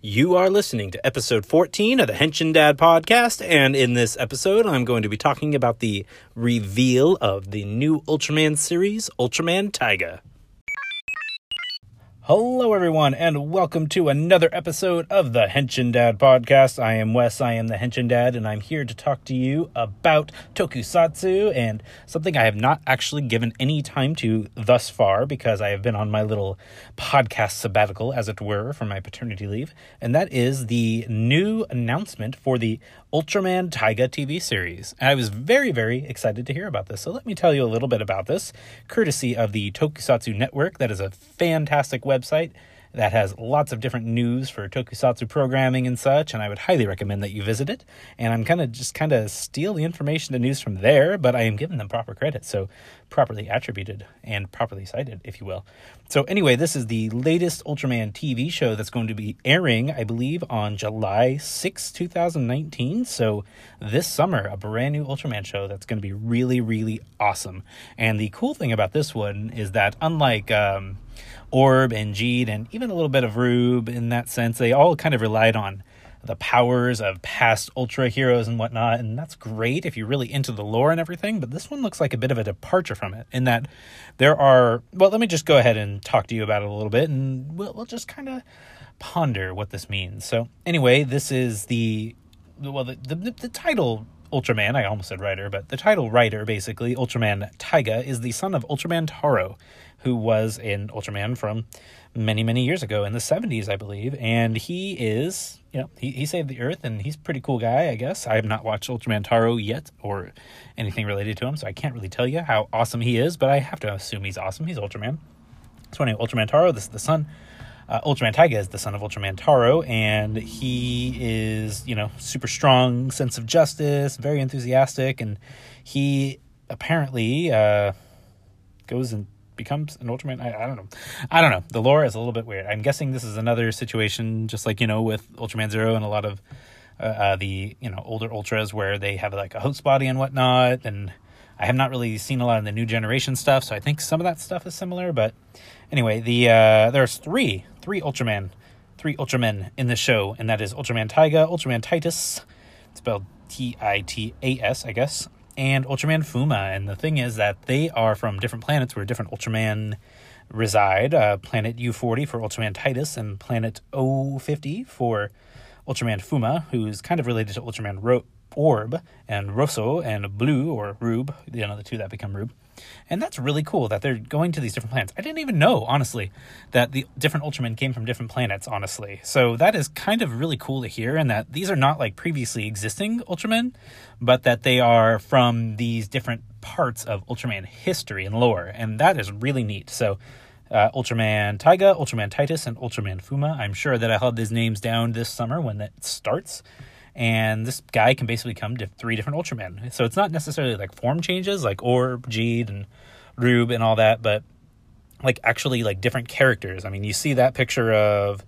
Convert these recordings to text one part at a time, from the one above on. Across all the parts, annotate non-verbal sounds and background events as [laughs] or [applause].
You are listening to episode 14 of the Henshin Dad podcast, and in this episode, I'm going to be talking about the reveal of the new Ultraman series, Ultraman Taiga. Hello, everyone, and welcome to another episode of the Henshin Dad podcast. I am Wes, I am the Henshin Dad, and I'm here to talk to you about tokusatsu and something I have not actually given any time to thus far because I have been on my little podcast sabbatical, as it were, for my paternity leave, and that is the new announcement for the Ultraman Taiga TV series. And I was very, very excited to hear about this. So let me tell you a little bit about this, courtesy of the Tokusatsu Network. That is a fantastic website that has lots of different news for tokusatsu programming and such, and I would highly recommend that you visit it. And I'm kind of just kind of steal the information and news from there, but I am giving them proper credit, so properly attributed and properly cited, if you will. So anyway, this is the latest Ultraman TV show that's going to be airing, I believe, on July 6, 2019. So this summer, a brand new Ultraman show that's going to be really, really awesome. And the cool thing about this one is that unlike um, Orb and Geed and even a little bit of Rube in that sense. They all kind of relied on the powers of past Ultra heroes and whatnot, and that's great if you're really into the lore and everything. But this one looks like a bit of a departure from it in that there are. Well, let me just go ahead and talk to you about it a little bit, and we'll, we'll just kind of ponder what this means. So, anyway, this is the well, the, the, the title Ultraman, I almost said writer, but the title writer, basically, Ultraman Taiga, is the son of Ultraman Taro, who was in Ultraman from many, many years ago in the 70s, I believe. And he is, you know, he, he saved the Earth and he's a pretty cool guy, I guess. I have not watched Ultraman Taro yet or anything related to him, so I can't really tell you how awesome he is, but I have to assume he's awesome. He's Ultraman. So, anyway, Ultraman Taro, this is the son. Uh, Ultraman Taiga is the son of Ultraman Taro, and he is, you know, super strong, sense of justice, very enthusiastic, and he apparently uh, goes and becomes an Ultraman. I, I don't know. I don't know. The lore is a little bit weird. I'm guessing this is another situation, just like you know, with Ultraman Zero and a lot of uh, uh, the you know older Ultras, where they have like a host body and whatnot. And I have not really seen a lot of the new generation stuff, so I think some of that stuff is similar. But anyway, the uh, there's three three Ultraman, three Ultramen in the show, and that is Ultraman Taiga, Ultraman Titas, spelled T I T A S, I guess, and Ultraman Fuma. And the thing is that they are from different planets where different Ultraman reside. Uh, planet U40 for Ultraman Titas, and planet O50 for Ultraman Fuma, who's kind of related to Ultraman Ro- Orb, and Rosso and Blu, or Rube, you know, the two that become Rube. And that's really cool that they're going to these different planets. I didn't even know, honestly, that the different Ultramen came from different planets, honestly. So that is kind of really cool to hear, and that these are not like previously existing Ultramen, but that they are from these different parts of Ultraman history and lore. And that is really neat. So uh, Ultraman Taiga, Ultraman Titas, and Ultraman Fuma. I'm sure that I'll have these names down this summer when it starts and this guy can basically come to three different Ultramen. So it's not necessarily like form changes like Orb, Geed, and Rube and all that, but like actually like different characters. I mean, you see that picture of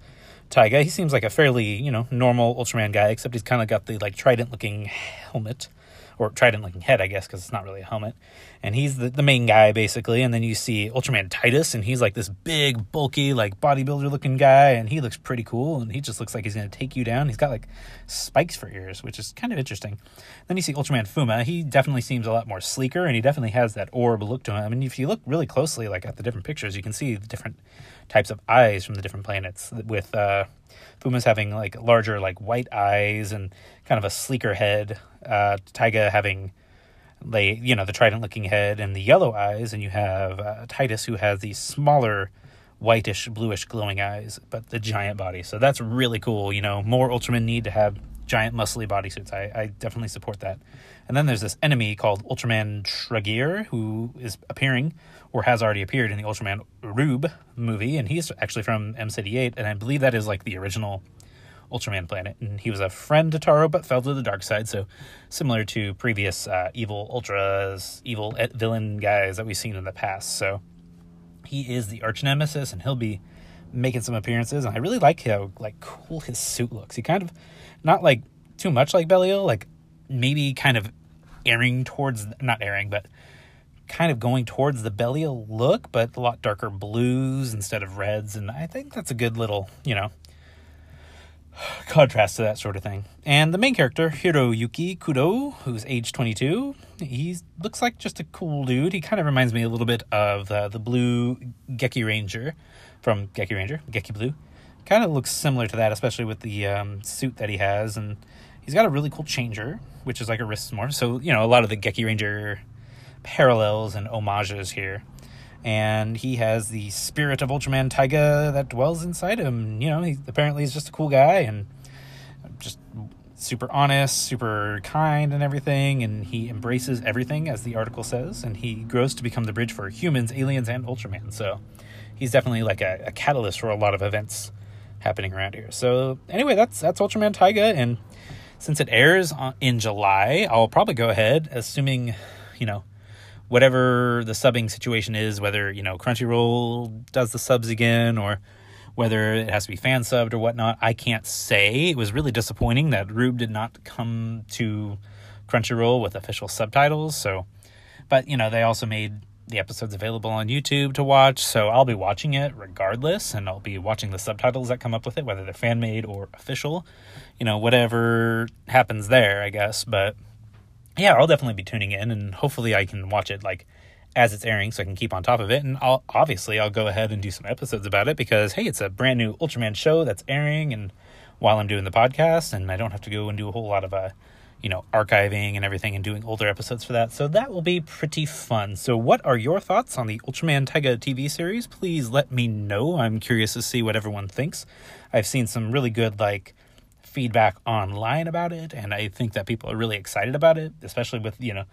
Taiga. He seems like a fairly you know normal Ultraman guy, except he's kind of got the like trident looking helmet or trident looking head, I guess, because it's not really a helmet. And he's the, the main guy, basically. And then you see Ultraman Titas, and he's like this big, bulky, like bodybuilder looking guy, and he looks pretty cool. And he just looks like he's going to take you down. He's got like spikes for ears, which is kind of interesting. Then you see Ultraman Fuma. He definitely seems a lot more sleeker, and he definitely has that orb look to him. Mean, if you look really closely, like at the different pictures, you can see the different types of eyes from the different planets with uh, Fuma's having like larger like white eyes and kind of a sleeker head. Uh, Taiga having like you know the trident looking head and the yellow eyes, and you have uh, Titas who has these smaller whitish bluish glowing eyes, but the giant body. So that's really cool. You know, more Ultramen need to have giant muscly bodysuits. I, I definitely support that. And then there's this enemy called Ultraman Tregear who is appearing or has already appeared in the Ultraman Rube movie, and he's actually from M78, and I believe that is like the original Ultraman planet. And he was a friend to Taro, but fell to the dark side. So similar to previous uh, evil Ultras, evil villain guys that we've seen in the past. So he is the arch nemesis, and he'll be making some appearances. And I really like how like cool his suit looks. He kind of not like too much like Belial, like maybe kind of erring towards not erring, but kind of going towards the Belial look, but a lot darker blues instead of reds. And I think that's a good little, you know, contrast to that sort of thing. And the main character, Hiroyuki Kudo, who's age 22, he looks like just a cool dude. He kind of reminds me a little bit of uh, the blue Geki Ranger from Geki Ranger, Geki Blue. Kind of looks similar to that, especially with the um, suit that he has. And he's got a really cool changer, which is like a wrist more. So, you know, a lot of the Geki Ranger parallels and homages here and he has the spirit of Ultraman Taiga that dwells inside him. You know, he apparently he's just a cool guy and just super honest, super kind, and everything. And he embraces everything, as the article says, and he grows to become the bridge for humans, aliens, and Ultraman. So he's definitely like a, a catalyst for a lot of events happening around here. So anyway, that's that's Ultraman Taiga, and since it airs on, in July, I'll probably go ahead, assuming you know whatever the subbing situation is, whether, you know, Crunchyroll does the subs again or whether it has to be fan subbed or whatnot, I can't say. It was really disappointing that Rube did not come to Crunchyroll with official subtitles. So, but, you know, they also made the episodes available on YouTube to watch. So I'll be watching it regardless, and I'll be watching the subtitles that come up with it, whether they're fan made or official. You know, whatever happens there, I guess. But yeah, I'll definitely be tuning in, and hopefully I can watch it like as it's airing, so I can keep on top of it. And I'll obviously I'll go ahead and do some episodes about it because hey, it's a brand new Ultraman show that's airing, and while I'm doing the podcast, and I don't have to go and do a whole lot of uh, you know, archiving and everything, and doing older episodes for that. So that will be pretty fun. So, what are your thoughts on the Ultraman Taiga TV series? Please let me know. I'm curious to see what everyone thinks. I've seen some really good like feedback online about it, and I think that people are really excited about it, especially with you know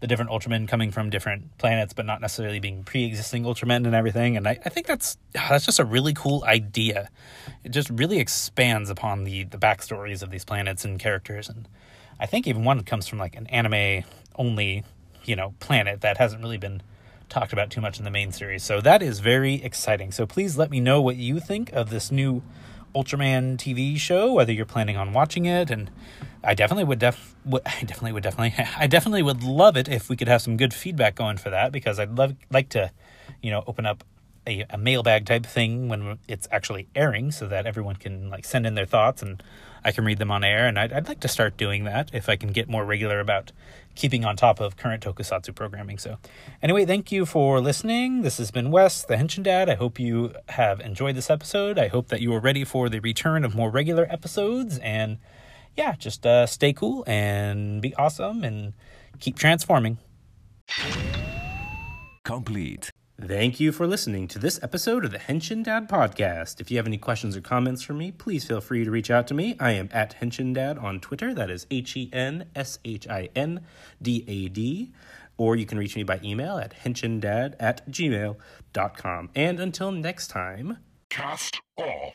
the different Ultramen coming from different planets, but not necessarily being pre-existing Ultramen and everything. And I, I think that's that's just a really cool idea. It just really expands upon the the backstories of these planets and characters, and I think even one comes from like an anime only, you know, planet that hasn't really been talked about too much in the main series. So that is very exciting. So please let me know what you think of this new Ultraman TV show, whether you're planning on watching it. And I definitely would def, [laughs] I definitely would definitely, [laughs] I definitely would love it if we could have some good feedback going for that because I'd love like to, you know, open up a, a mailbag type thing when it's actually airing so that everyone can like send in their thoughts and I can read them on air. And I'd, I'd like to start doing that if I can get more regular about keeping on top of current tokusatsu programming. So, anyway, thank you for listening. This has been Wes, the Henshin Dad. I hope you have enjoyed this episode. I hope that you are ready for the return of more regular episodes. And yeah, just uh, stay cool and be awesome and keep transforming. Complete. Thank you for listening to this episode of the Henshin Dad podcast. If you have any questions or comments for me, please feel free to reach out to me. I am at Henshin Dad on Twitter. That is H E N S H I N D A D. Or you can reach me by email at henshindad at gmail.com. And until next time, cast off.